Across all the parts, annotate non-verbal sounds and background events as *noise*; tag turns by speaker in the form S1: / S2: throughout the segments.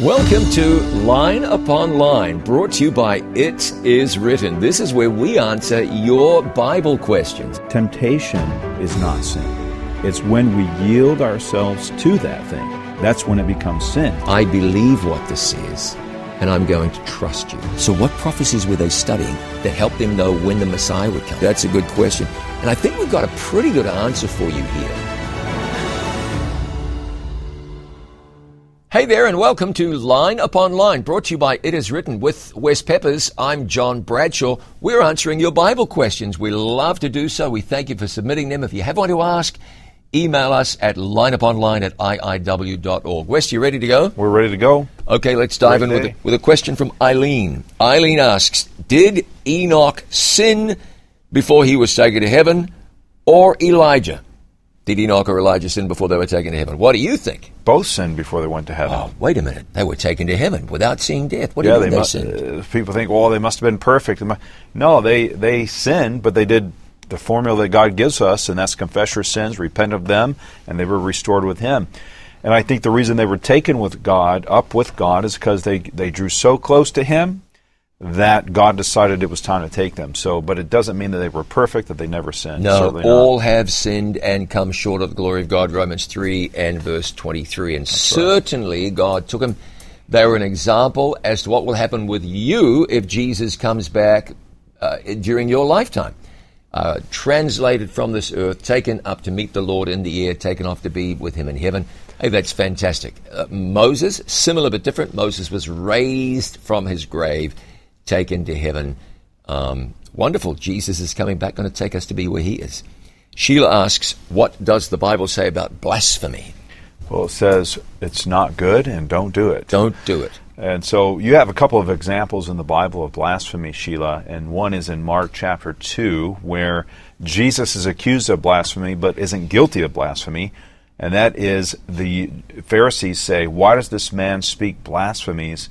S1: Welcome to Line Upon Line, brought to you by It Is Written. This is where we answer your Bible questions.
S2: Temptation is not sin. It's when we yield ourselves to that thing. That's when it becomes sin.
S1: I believe what this is, and I'm going to trust you. So, what prophecies were they studying that helped them know when the Messiah would come? That's a good question. And I think we've got a pretty good answer for you here. Hey there, and welcome to Line Upon Line, brought to you by It Is Written with Wes Peppers. I'm John Bradshaw. We're answering your Bible questions. We love to do so. We thank you for submitting them. If you have one to ask, email us at lineuponline at iiw.org. Wes, you ready to go?
S3: We're ready to go.
S1: Okay, let's dive in with a, with a question from Eileen. Eileen asks Did Enoch sin before he was taken to heaven, or Elijah? Did Enoch or Elijah sin before they were taken to heaven? What do you think?
S3: Both sinned before they went to heaven.
S1: Oh, wait a minute. They were taken to heaven without seeing death. What do
S3: yeah,
S1: you mean
S3: they,
S1: they,
S3: must,
S1: sinned?
S3: uh, people think, well, they must have been perfect. No, they they sinned, but they did the formula that God gives us, and that's confess your sins, repent of them, and they were restored with Him. And I think the reason they were taken with God, up with God, is because they they drew so close to Him that God decided it was time to take them. So, but it doesn't mean that they were perfect, that they never sinned.
S1: No, all have sinned and come short of the glory of God, Romans 3 and verse 23. And certainly God took them. They were an example as to what will happen with you if Jesus comes back uh, during your lifetime. Uh, translated from this earth, taken up to meet the Lord in the air, taken off to be with him in heaven. Hey, that's fantastic. Uh, Moses, similar but different. Moses was raised from his grave taken to heaven. Um, wonderful. Jesus is coming back, going to take us to be where he is. Sheila asks, What does the Bible say about blasphemy?
S3: Well, it says it's not good and don't do it.
S1: Don't do it.
S3: And so you have a couple of examples in the Bible of blasphemy, Sheila, and one is in Mark chapter 2, where Jesus is accused of blasphemy but isn't guilty of blasphemy. And that is the Pharisees say, Why does this man speak blasphemies?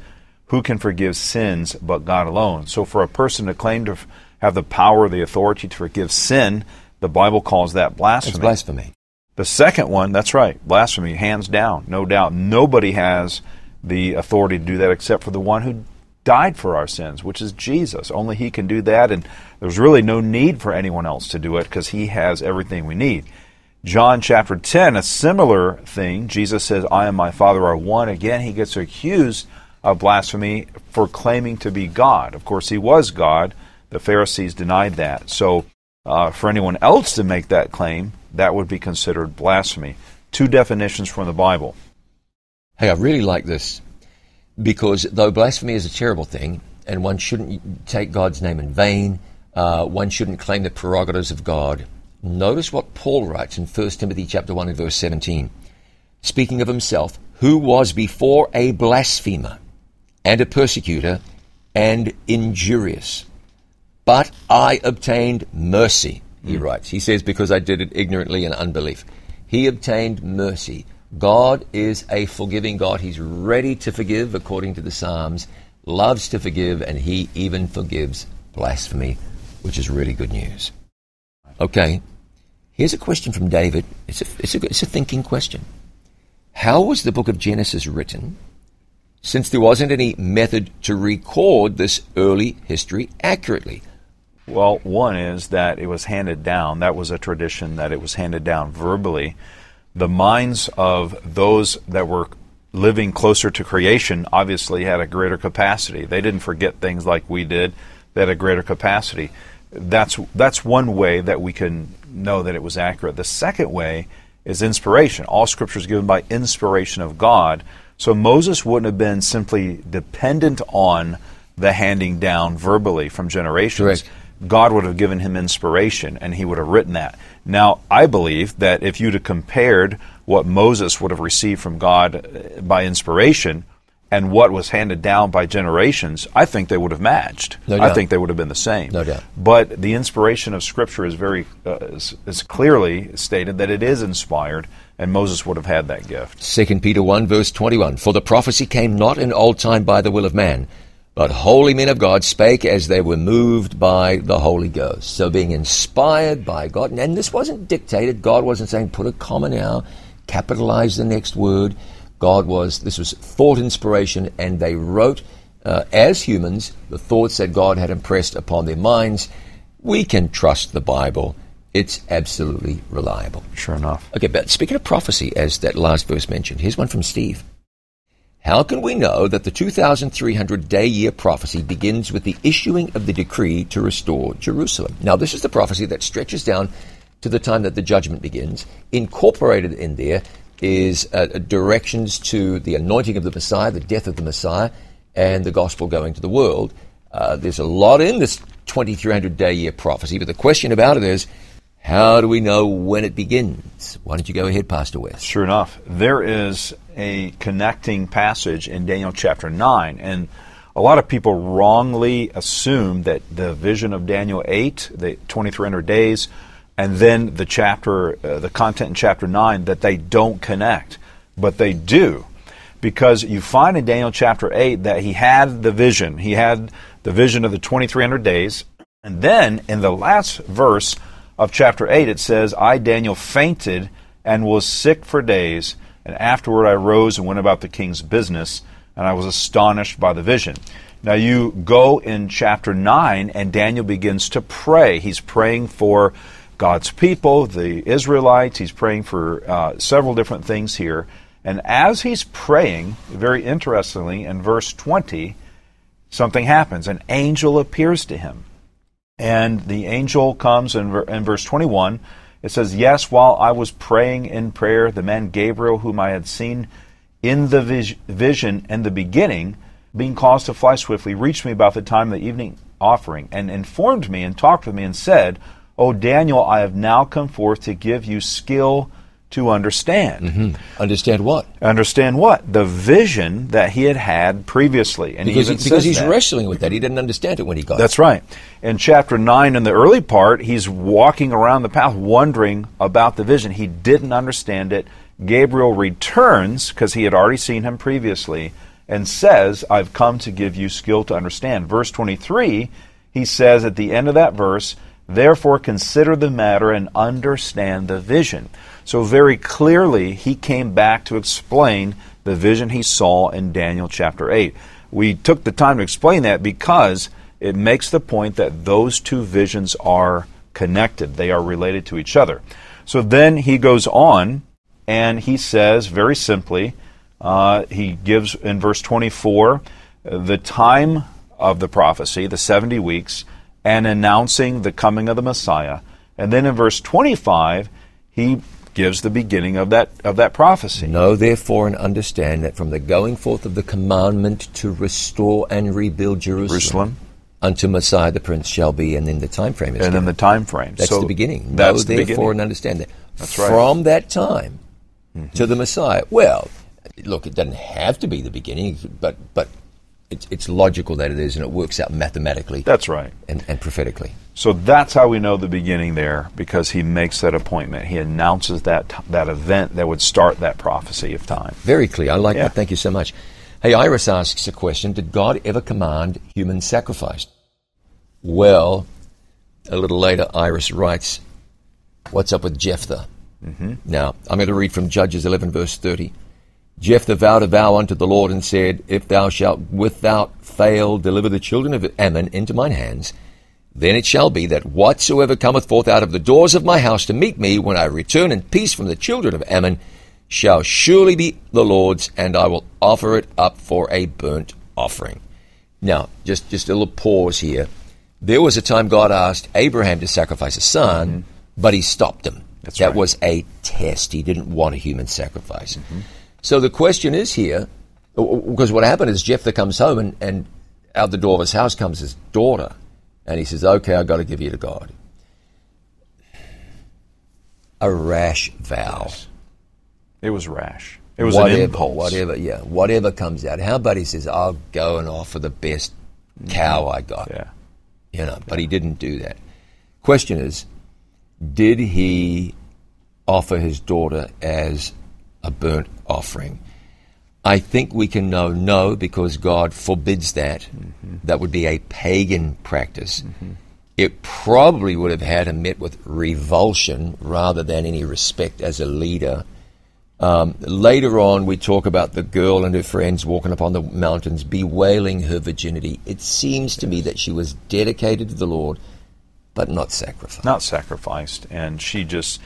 S3: Who can forgive sins but God alone? So for a person to claim to have the power, the authority to forgive sin, the Bible calls that blasphemy.
S1: It's blasphemy.
S3: The second one, that's right, blasphemy, hands down, no doubt. Nobody has the authority to do that except for the one who died for our sins, which is Jesus. Only He can do that, and there's really no need for anyone else to do it because He has everything we need. John chapter 10, a similar thing. Jesus says, I and my Father are one. Again, he gets accused of blasphemy for claiming to be God. Of course, he was God. The Pharisees denied that. So, uh, for anyone else to make that claim, that would be considered blasphemy. Two definitions from the Bible.
S1: Hey, I really like this because though blasphemy is a terrible thing, and one shouldn't take God's name in vain, uh, one shouldn't claim the prerogatives of God. Notice what Paul writes in 1 Timothy chapter 1 and verse 17. Speaking of himself, who was before a blasphemer and a persecutor and injurious. But I obtained mercy, he
S3: Hmm.
S1: writes. He says, because I did it ignorantly in unbelief. He obtained mercy. God is a forgiving God. He's ready to forgive, according to the Psalms, loves to forgive, and he even forgives blasphemy, which is really good news. Okay, here's a question from David. It's a, it's a, it's a thinking question. How was the book of Genesis written since there wasn't any method to record this early history accurately?
S3: Well, one is that it was handed down. That was a tradition that it was handed down verbally. The minds of those that were living closer to creation obviously had a greater capacity. They didn't forget things like we did. They had a greater capacity. That's that's one way that we can know that it was accurate. The second way is inspiration. All scripture is given by inspiration of God. So Moses wouldn't have been simply dependent on the handing down verbally from generations.
S1: Correct.
S3: God would have given him inspiration and he would have written that. Now, I believe that if you'd have compared what Moses would have received from God uh, by inspiration and what was handed down by generations, I think they would have matched.
S1: No
S3: I think they would have been the same.
S1: No doubt.
S3: But the inspiration of Scripture is very uh, is, is clearly stated that it is inspired, and Moses would have had that gift.
S1: 2 Peter 1 verse 21, For the prophecy came not in old time by the will of man, but holy men of God spake as they were moved by the Holy Ghost. So being inspired by God, and this wasn't dictated, God wasn't saying put a comma now, capitalize the next word. God was, this was thought inspiration, and they wrote uh, as humans the thoughts that God had impressed upon their minds. We can trust the Bible. It's absolutely reliable.
S3: Sure enough.
S1: Okay, but speaking of prophecy, as that last verse mentioned, here's one from Steve. How can we know that the 2,300 day year prophecy begins with the issuing of the decree to restore Jerusalem? Now, this is the prophecy that stretches down to the time that the judgment begins. Incorporated in there is uh, directions to the anointing of the Messiah, the death of the Messiah, and the gospel going to the world. Uh, there's a lot in this 2,300 day year prophecy, but the question about it is how do we know when it begins? Why don't you go ahead, Pastor Wes?
S3: Sure enough. There is a connecting passage in Daniel chapter 9, and a lot of people wrongly assume that the vision of Daniel 8, the 2300 days, and then the chapter, uh, the content in chapter 9, that they don't connect. But they do. Because you find in Daniel chapter 8 that he had the vision. He had the vision of the 2300 days. And then in the last verse, of chapter 8, it says, I, Daniel, fainted and was sick for days, and afterward I rose and went about the king's business, and I was astonished by the vision. Now you go in chapter 9, and Daniel begins to pray. He's praying for God's people, the Israelites. He's praying for uh, several different things here. And as he's praying, very interestingly, in verse 20, something happens. An angel appears to him. And the angel comes in, in verse 21. It says, Yes, while I was praying in prayer, the man Gabriel, whom I had seen in the vis- vision in the beginning, being caused to fly swiftly, reached me about the time of the evening offering, and informed me and talked with me and said, O Daniel, I have now come forth to give you skill to understand.
S1: Mm-hmm. Understand what?
S3: Understand what? The vision that he had had previously. And
S1: because,
S3: he
S1: he, because he's
S3: that.
S1: wrestling with that. He didn't understand it when he got
S3: That's
S1: it.
S3: right. In chapter 9, in the early part, he's walking around the path wondering about the vision. He didn't understand it. Gabriel returns, because he had already seen him previously, and says, I've come to give you skill to understand. Verse 23, he says at the end of that verse, Therefore consider the matter and understand the vision. So, very clearly, he came back to explain the vision he saw in Daniel chapter 8. We took the time to explain that because it makes the point that those two visions are connected, they are related to each other. So then he goes on and he says very simply, uh, he gives in verse 24 the time of the prophecy, the 70 weeks, and announcing the coming of the Messiah. And then in verse 25, he gives the beginning of that of that prophecy.
S1: Know therefore and understand that from the going forth of the commandment to restore and rebuild Jerusalem,
S3: Jerusalem.
S1: unto Messiah the Prince shall be, and then the time frame is
S3: and then the time frame.
S1: That's
S3: So
S1: the beginning.
S3: That's
S1: know
S3: the
S1: therefore
S3: beginning.
S1: and understand that.
S3: That's right.
S1: From that time mm-hmm. to the Messiah. Well, look, it doesn't have to be the beginning, but but it's, it's logical that it is, and it works out mathematically
S3: That's right.
S1: and, and prophetically.
S3: So that's how we know the beginning there because he makes that appointment. He announces that that event that would start that prophecy of time.
S1: Very clear. I like
S3: Yeah.
S1: that. Thank you so much. Hey, Iris asks a question Did God ever command human sacrifice? Well, a little later, Iris writes, What's up with Jephthah? Mm-hmm. Now, I'm going to read from Judges 11, verse 30. Jephthah vowed a vow unto the Lord and said, If thou shalt without fail deliver the children of Ammon into mine hands, then it shall be that whatsoever cometh forth out of the doors of my house to meet me when I return in peace from the children of Ammon shall surely be the Lord's, and I will offer it up for a burnt offering. Now, just, just a little pause here. There was a time God asked Abraham to sacrifice a son, but he stopped him.
S3: Mm-hmm. That's
S1: that
S3: right.
S1: was a test. He didn't want a human sacrifice. So the question is here, because what happened is Jephthah comes home and, and out the door of his house comes his daughter. And he says, okay, I've got to give you to God. A rash vow.
S3: It was rash. It was
S1: whatever,
S3: an impulse.
S1: Whatever, yeah. Whatever comes out. How about he says, I'll go and offer the best mm-hmm. cow I got.
S3: Yeah.
S1: You know, but he didn't do that. Question is, did he offer his daughter as a burnt offering? I think we can know no because God forbids that. That would be a pagan practice. It probably would have had him met with revulsion rather than any respect as a leader. Um, later on, we talk about the girl and her friends walking upon the mountains, bewailing her virginity. It seems to me that she was dedicated to the Lord, but not sacrificed.
S3: Not sacrificed. And she just,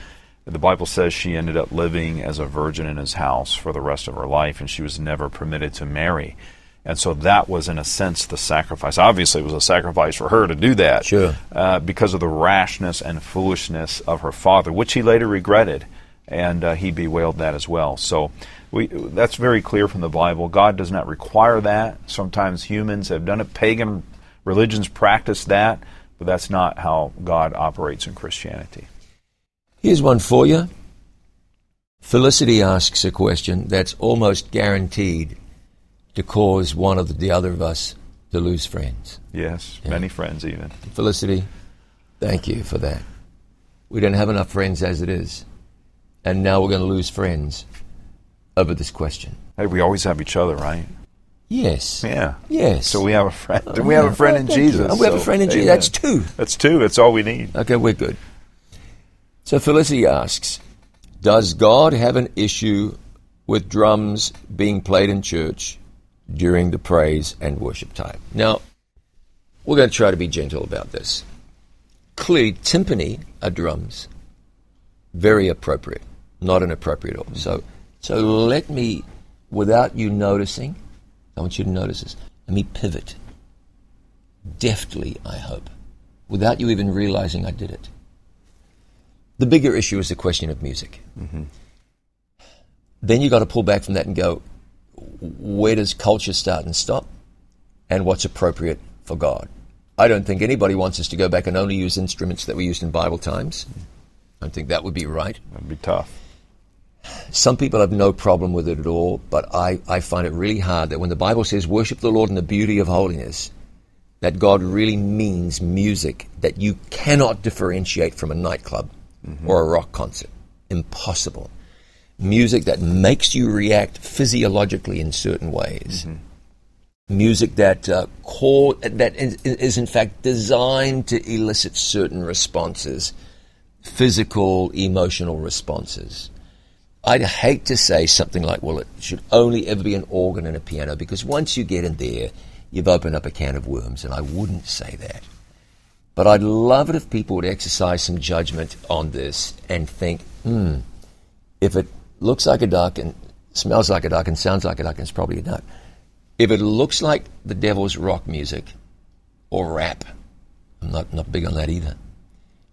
S3: the Bible says she ended up living as a virgin in his house for the rest of her life, and she was never permitted to marry. And so that was, in a sense, the sacrifice. Obviously, it was a sacrifice for her to do that.
S1: Sure.
S3: Uh, because of the rashness and foolishness of her father, which he later regretted and uh, he bewailed that as well. So we, that's very clear from the Bible. God does not require that. Sometimes humans have done it. Pagan religions practice that, but that's not how God operates in Christianity.
S1: Here's one for you. Felicity asks a question that's almost guaranteed to cause one of the other of us to lose friends.
S3: Yes, yeah. many friends even.
S1: Felicity, thank you for that. We don't have enough friends as it is and now we're going to lose friends over this question.
S3: Hey, we always have each other, right?
S1: Yes.
S3: Yeah.
S1: Yes.
S3: So we have a friend. Oh, we have a friend oh, in Jesus.
S1: Oh, we have a friend in Jesus. That's two.
S3: That's two. That's all we need.
S1: Okay, we're good. So Felicity asks, does God have an issue with drums being played in church during the praise and worship time? Now, we're going to try to be gentle about this. Clearly, timpani are drums. Very appropriate not inappropriate. Mm-hmm. So, so let me, without you noticing, I want you to notice this. Let me pivot deftly, I hope, without you even realizing I did it. The bigger issue is the question of music. Mm-hmm. Then you've got to pull back from that and go, where does culture start and stop? And what's appropriate for God? I don't think anybody wants us to go back and only use instruments that we used in Bible times. I don't think that would be right.
S3: That'd be tough.
S1: Some people have no problem with it at all, but I, I find it really hard that when the Bible says worship the Lord in the beauty of holiness, that God really means music that you cannot differentiate from a nightclub mm-hmm. or a rock concert. Impossible. Music that makes you react physiologically in certain ways. Mm-hmm. Music that uh, core, that is, is in fact designed to elicit certain responses, physical, emotional responses. I'd hate to say something like, well, it should only ever be an organ and a piano, because once you get in there, you've opened up a can of worms, and I wouldn't say that. But I'd love it if people would exercise some judgment on this and think, hmm, if it looks like a duck and smells like a duck and sounds like a duck, it's probably a duck. If it looks like the devil's rock music or rap, I'm not, not big on that either,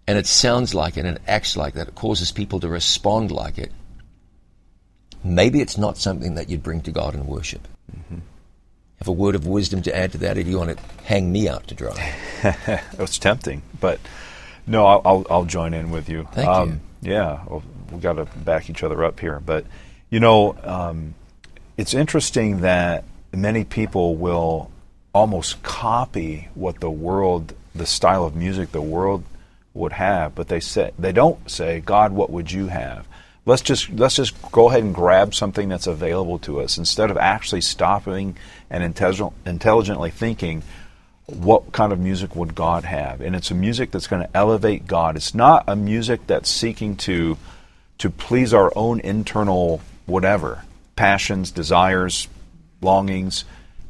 S1: and it sounds like it and it acts like that, it causes people to respond like it, maybe it's not something that you'd bring to God in worship. Mm-hmm. Have a word of wisdom to add to that, or do you want to hang me out to dry? *laughs*
S3: it's tempting, but no, I'll, I'll, I'll, join in with you.
S1: Thank um,
S3: you. Yeah, well, we've got to back each other up here. But, you know, um, it's interesting that many people will almost copy what the world, the style of music the world would have, but they say they don't say, God, what would you have? Let's just let's just go ahead and grab something that's available to us. Instead of actually stopping and intelligent, intelligently thinking what kind of music would God have. And it's a music that's going to elevate God. It's not a music that's seeking to to please our own internal whatever passions desires longings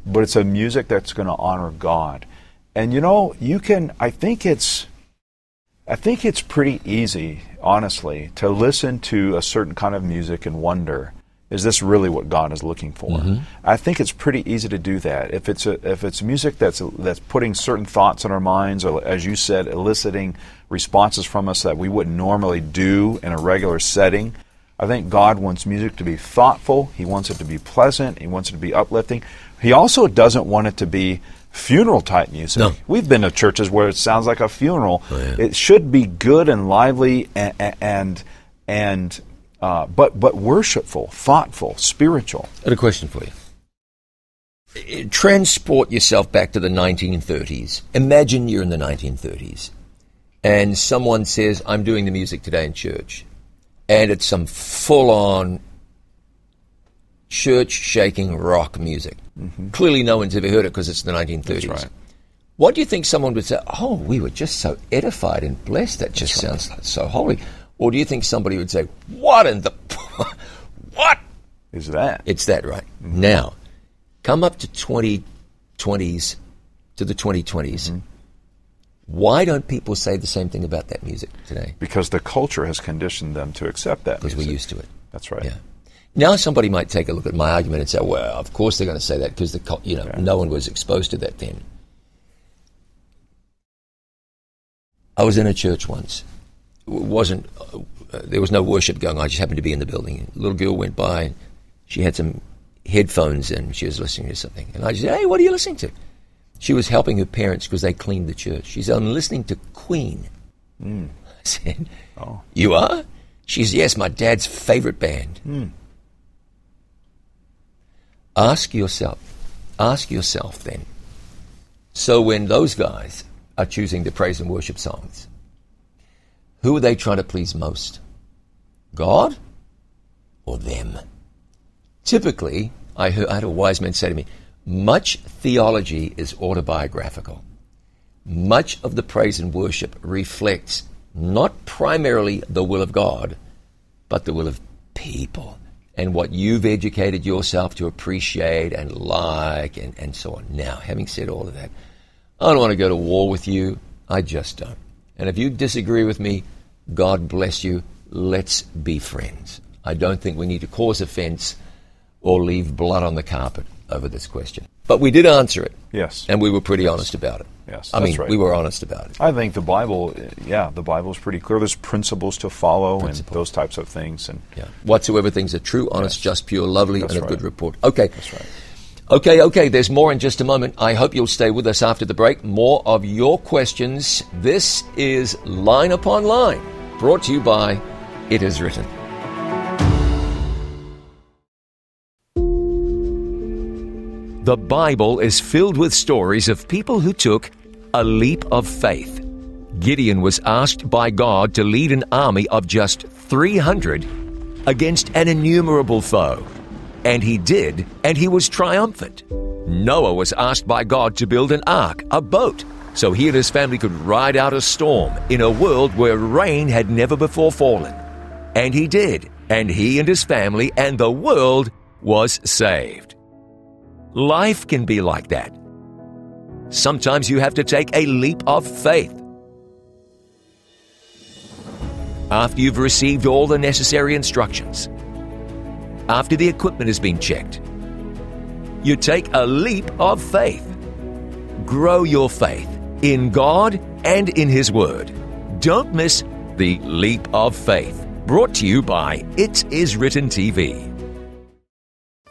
S3: but it's a music that's going to honor God. And you know you can I think it's I think it's pretty easy, honestly, to listen to a certain kind of music and wonder, is this really what God is looking for? Mm-hmm. I think it's pretty easy to do that. If it's a, if it's music that's that's putting certain thoughts in our minds, or as you said, eliciting responses from us that we wouldn't normally do in a regular setting. I think God wants music to be thoughtful. He wants it to be pleasant. He wants it to be uplifting. He also doesn't want it to be funeral type music.
S1: No.
S3: We've been to churches where it sounds like a funeral.
S1: Oh, yeah.
S3: It should be good and lively and and, and uh, but but worshipful, thoughtful, spiritual.
S1: I had a question for you. Transport yourself back to the 1930s. Imagine you're in the 1930s, and someone says, "I'm doing the music today in church," and it's some full-on church shaking rock music. Mm-hmm. Clearly, no one's ever heard it because it's the 1930s.
S3: Right.
S1: What do you think someone would say? Oh, we were just so edified and blessed. That just That's sounds right. so holy. Or do you think somebody would say, "What in the, *laughs* What?
S3: is that?
S1: It's that, right? Now, come up to 2020s, to the 2020s. Why don't people say the same thing about that music today?
S3: because the culture has conditioned them to accept that.
S1: Because we're used to it.
S3: That's right.
S1: Yeah. Now somebody might take a look at my argument and say, "Well, of course they're going to say that because the you know no one was exposed to that then." I was in a church once. It wasn't uh, there was no worship going on. I just happened to be in the building. A little girl went by. and She had some headphones and she was listening to something. And I said, "Hey, what are you listening to?" She was helping her parents because they cleaned the church. She said, "I'm listening to Queen." *laughs* I said,
S3: Oh.
S1: "You are?" She said, "Yes, my dad's favorite band." Ask yourself, ask yourself then. So when those guys are choosing the praise and worship songs, who are they trying to please most? God or them? Typically, I, heard, I had a wise man say to me, much theology is autobiographical. Much of the praise and worship reflects not primarily the will of God, but the will of people and what you've educated yourself to appreciate and like and, and so on. Now, having said all of that, I don't want to go to war with you. I just don't. And if you disagree with me, God bless you. Let's be friends. I don't think we need to cause offense or leave blood on the carpet over this question. But we did answer it.
S3: Yes.
S1: And we were pretty honest about it.
S3: Yes,
S1: I mean,
S3: right.
S1: we were honest about it.
S3: I think the Bible, yeah, the Bible is pretty clear. There's principles to follow and those types of things. And
S1: Yeah. Whatsoever things are true, honest,
S3: Yes.
S1: just, pure, lovely,
S3: That's
S1: and
S3: right.
S1: good report. Okay.
S3: that's right.
S1: Okay, okay, there's more in just a moment. I hope you'll stay with us after the break. More of your questions. This is Line Upon Line, brought to you by It Is Written. The Bible is filled with stories of people who took a leap of faith. Gideon was asked by God to lead an army of just 300 against an innumerable foe. And he did, and he was triumphant. Noah was asked by God to build an ark, a boat, so he and his family could ride out a storm in a world where rain had never before fallen. And he did, and he and his family and the world was saved. Life can be like that. Sometimes you have to take a leap of faith. After you've received all the necessary instructions, after the equipment has been checked, you take a leap of faith. Grow your faith in God and in His Word. Don't miss the Leap of Faith, brought to you by It Is Written TV.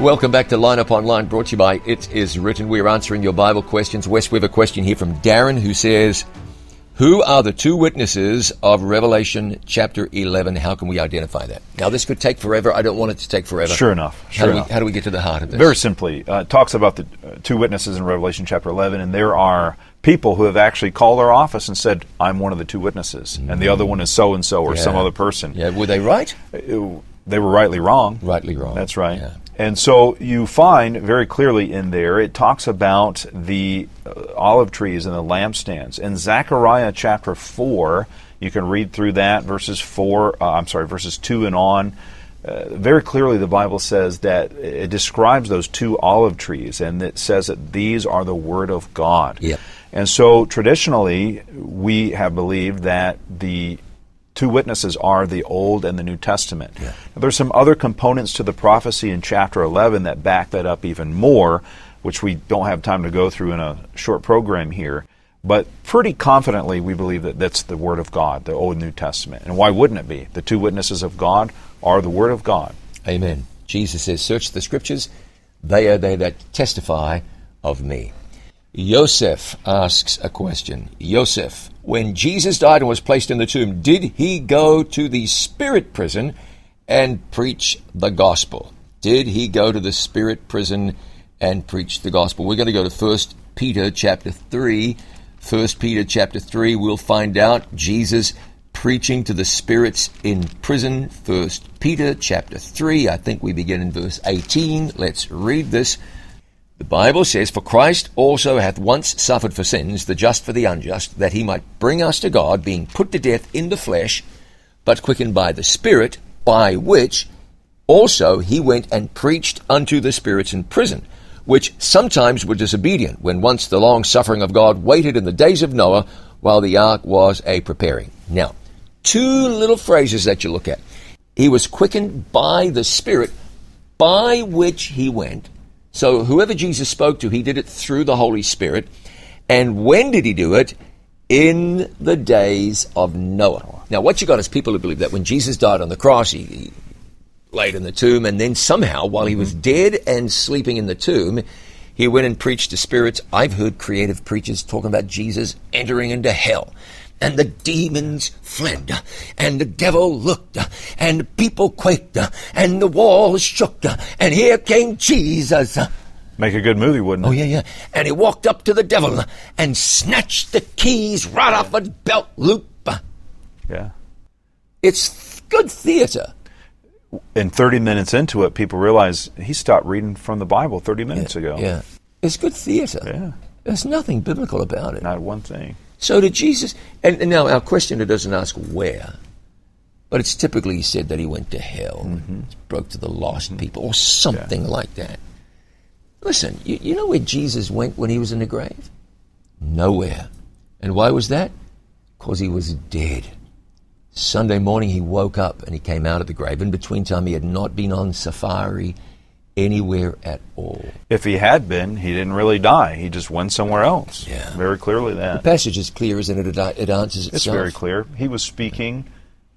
S1: Welcome back to Line Upon Line, brought to you by It Is Written. We're answering your Bible questions. Wes, we have a question here from Darren who says, Who are the two witnesses of Revelation chapter 11? How can we identify that? Now, this could take forever. I don't want it to take forever.
S3: Sure enough.
S1: How,
S3: Sure
S1: do, we,
S3: enough.
S1: how do we get to the heart of this?
S3: Very simply, uh, it talks about the uh, two witnesses in Revelation chapter 11, and there are people who have actually called our office and said, I'm one of the two witnesses, and the other one is so and so or some other person.
S1: yeah, were they right?
S3: Uh, They were rightly wrong.
S1: Rightly wrong.
S3: That's right.
S1: Yeah.
S3: And so you find very clearly in there, it talks about the uh, olive trees and the lampstands. In Zechariah chapter 4, you can read through that, verses 4, uh, I'm sorry, verses 2 and on. Uh, very clearly, the Bible says that it describes those two olive trees, and it says that these are the Word of God.
S1: Yeah.
S3: And so traditionally, we have believed that the two witnesses are the Old and the New Testament. Now, there's some other components to the prophecy in chapter 11 that back that up even more, which we don't have time to go through in a short program here. But pretty confidently, we believe that that's the Word of God, the Old and New Testament. And why wouldn't it be? The two witnesses of God are the Word of God.
S1: Amen. Jesus says, Search the scriptures, they are they that testify of me. Yosef asks a question. Yosef, when Jesus died and was placed in the tomb, did he go to the spirit prison and preach the gospel? Did he go to the spirit prison and preach the gospel? We're going to go to 1 Peter chapter 3. 1 Peter chapter 3, we'll find out Jesus preaching to the spirits in prison. 1 Peter chapter 3, I think we begin in verse 18. Let's read this. The Bible says, For Christ also hath once suffered for sins, the just for the unjust, that he might bring us to God, being put to death in the flesh, but quickened by the Spirit, by which also he went and preached unto the spirits in prison, which sometimes were disobedient, when once the long suffering of God waited in the days of Noah, while the ark was a preparing. Now, two little phrases that you look at. He was quickened by the Spirit, by which he went so whoever Jesus spoke to, he did it through the Holy Spirit. And when did he do it? In the days of Noah. Now, what you got is people who believe that when Jesus died on the cross, he, he laid in the tomb, and then somehow, while he was mm-hmm. dead and sleeping in the tomb, he went and preached to spirits. I've heard creative preachers talking about Jesus entering into hell and the demons fled, and the devil looked, and people quaked, and the walls shook, and here came Jesus.
S3: Make a good movie, wouldn't oh, it?
S1: Oh, yeah, yeah. And he walked up to the devil and snatched the keys right off his belt loop.
S3: Yeah.
S1: It's good theater.
S3: And 30 minutes into it, people realize he stopped reading from the Bible 30 minutes
S1: yeah,
S3: ago.
S1: Yeah. It's good theater.
S3: Yeah.
S1: There's nothing biblical about it.
S3: Not one thing.
S1: So did Jesus, and, and now our questioner doesn't ask where, but it's typically said that he went to hell, mm-hmm. broke to the lost mm-hmm. people, or something yeah. like that. Listen, you, you know where Jesus went when he was in the grave? Nowhere. And why was that? Because he was dead. Sunday morning he woke up and he came out of the grave. In between time, he had not been on safari anywhere at all.
S3: If he had been, he didn't really die. He just went somewhere else.
S1: Yeah.
S3: Very clearly that.
S1: The passage is clear, isn't it? It, answers itself.
S3: It's very clear. He was speaking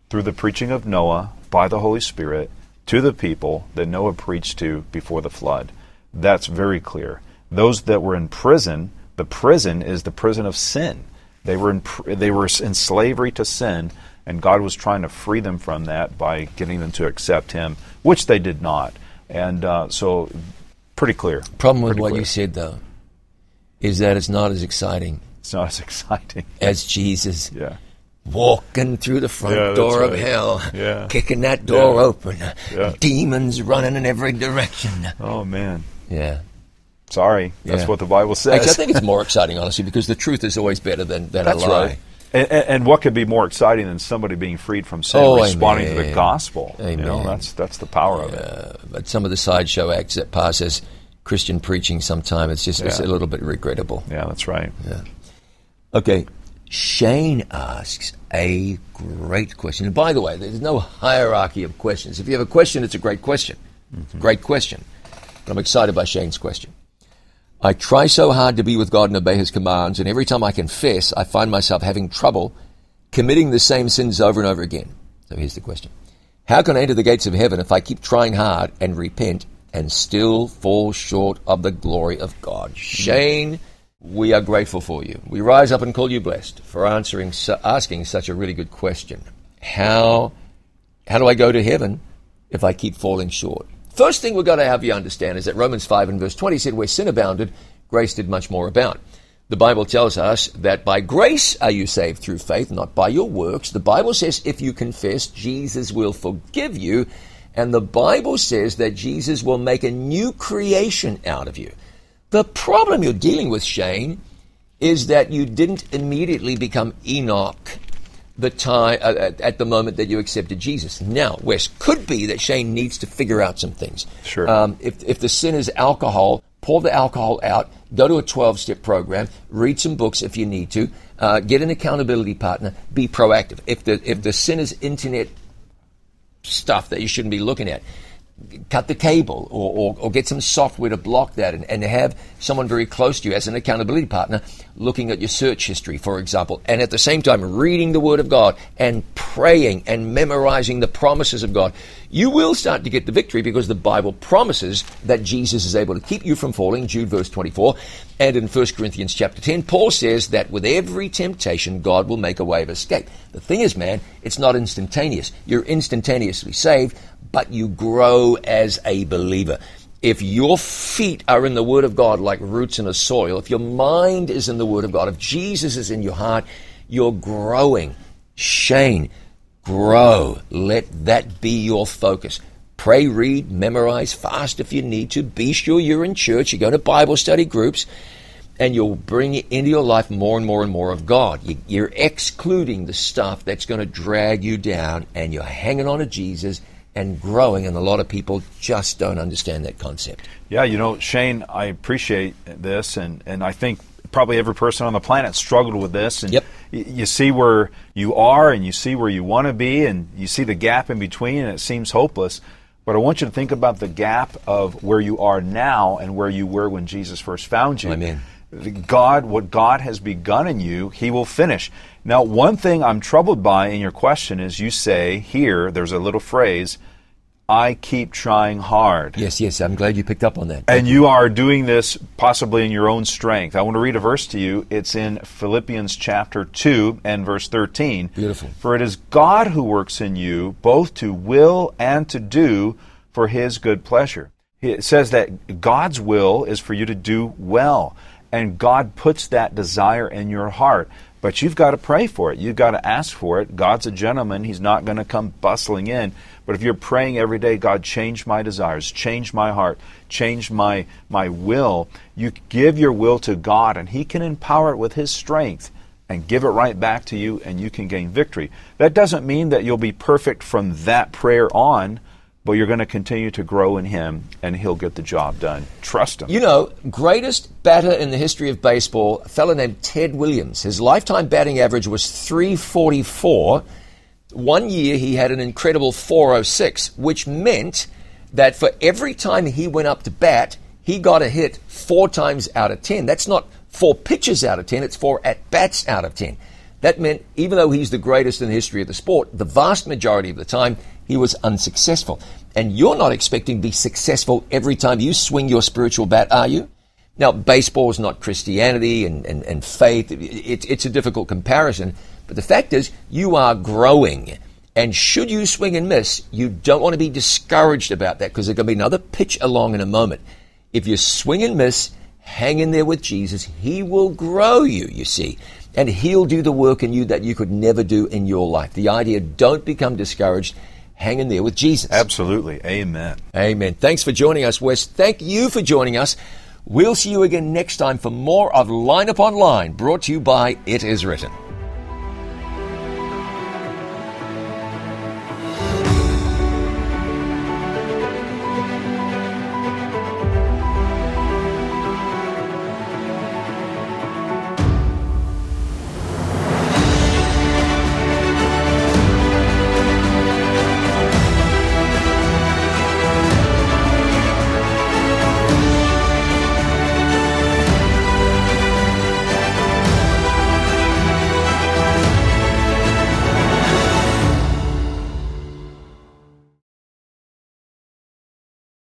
S3: through the preaching of Noah by the Holy Spirit to the people that Noah preached to before the flood. That's very clear. Those that were in prison, the prison is the prison of sin. They were in, they were in slavery to sin, and God was trying to free them from that by getting them to accept Him, which they did not. And uh, so, pretty clear.
S1: Problem with
S3: pretty
S1: what
S3: clear.
S1: you said, though, is that it's not as exciting.
S3: It's not as *laughs* exciting
S1: as Jesus.
S3: Yeah.
S1: Walking through the front
S3: yeah,
S1: door
S3: right.
S1: of hell,
S3: yeah.
S1: kicking that door
S3: yeah.
S1: open, demons running in every direction.
S3: Oh man,
S1: yeah.
S3: Sorry, that's what the Bible says.
S1: Actually, I think it's more exciting, honestly, because the truth is always better than, than
S3: that's
S1: a lie.
S3: Right. And, and, what could be more exciting than somebody being freed from sin,
S1: oh,
S3: responding
S1: amen.
S3: to the gospel?
S1: Amen.
S3: You know, that's that's the power
S1: yeah,
S3: of it.
S1: But some of the sideshow acts that pass as Christian preaching, sometimes it's just
S3: yeah.
S1: it's a little bit regrettable.
S3: Yeah, that's right.
S1: Yeah. Okay, Shane asks a great question. And by the way, there's no hierarchy of questions. If you have a question, it's a great question. Mm-hmm. Great question. But I'm excited by Shane's question. I try so hard to be with God and obey His commands, and every time I confess, I find myself having trouble committing the same sins over and over again. So here's the question How can I enter the gates of heaven if I keep trying hard and repent and still fall short of the glory of God? Shane, we are grateful for you. We rise up and call you blessed for answering, asking such a really good question. How, how do I go to heaven if I keep falling short? First thing we've got to have you understand is that Romans 5 and verse 20 said, Where sin abounded, grace did much more abound. The Bible tells us that by grace are you saved through faith, not by your works. The Bible says if you confess, Jesus will forgive you. And the Bible says that Jesus will make a new creation out of you. The problem you're dealing with, Shane, is that you didn't immediately become Enoch the time uh, at the moment that you accepted Jesus. Now, Wes, could be that Shane needs to figure out some things.
S3: Sure.
S1: Um, if if the sin is alcohol, pour the alcohol out. Go to a twelve-step program. Read some books if you need to. Uh, get an accountability partner. Be proactive. If the if the sin is internet stuff that you shouldn't be looking at, cut the cable or, or, or, get some software to block that and, and have someone very close to you as an accountability partner looking at your search history, for example, and at the same time reading the Word of God and praying and memorizing the promises of God, you will start to get the victory because the Bible promises that Jesus is able to keep you from falling, Jude verse 24. And in 1 Corinthians chapter 10, Paul says that with every temptation, God will make a way of escape. The thing is, man, it's not instantaneous. You're instantaneously saved, but you grow as a believer. If your feet are in the Word of God like roots in a soil, if your mind is in the Word of God, if Jesus is in your heart, you're growing. Shane, grow. Let that be your focus. Pray, read, memorize, fast if you need to. Be sure you're in church. You go to Bible study groups, and you'll bring into your life more and more and more of God. You're excluding the stuff that's going to drag you down, and you're hanging on to Jesus and growing, and a lot of people just don't understand that concept.
S3: Yeah, you know, Shane, I appreciate this, and, and I think probably every person on the planet struggled with this. And
S1: yep.
S3: y- you see where you are, and you see where you want to be, and you see the gap in between, and it seems hopeless. But I want you to think about the gap of where you are now and where you were when Jesus first found you.
S1: Amen.
S3: God, what God has begun in you, He will finish. Now, one thing I'm troubled by in your question is you say here, there's a little phrase, I keep trying hard.
S1: Yes, yes, I'm glad you picked up on that.
S3: And you are doing this possibly in your own strength. I want to read a verse to you. It's in Philippians chapter 2 and verse 13.
S1: Beautiful.
S3: For it is God who works in you both to will and to do for his good pleasure. It says that God's will is for you to do well and God puts that desire in your heart. But you've got to pray for it. You've got to ask for it. God's a gentleman. He's not going to come bustling in. But if you're praying every day, God, change my desires, change my heart, change my, my will, you give your will to God, and He can empower it with His strength and give it right back to you, and you can gain victory. That doesn't mean that you'll be perfect from that prayer on but you're going to continue to grow in him and he'll get the job done. Trust him.
S1: You know, greatest batter in the history of baseball, a fellow named Ted Williams. His lifetime batting average was 344. One year he had an incredible 406, which meant that for every time he went up to bat, he got a hit four times out of 10. That's not four pitches out of 10, it's four at bats out of 10. That meant, even though he's the greatest in the history of the sport, the vast majority of the time, he was unsuccessful. And you're not expecting to be successful every time you swing your spiritual bat, are you? Now, baseball is not Christianity and, and, and faith. It, it's a difficult comparison. But the fact is, you are growing. And should you swing and miss, you don't want to be discouraged about that because there's going to be another pitch along in a moment. If you swing and miss, hang in there with Jesus. He will grow you, you see. And He'll do the work in you that you could never do in your life. The idea don't become discouraged hang in there with Jesus.
S3: Absolutely. Amen.
S1: Amen. Thanks for joining us, Wes. Thank you for joining us. We'll see you again next time for more of Line Upon Line, brought to you by It Is Written.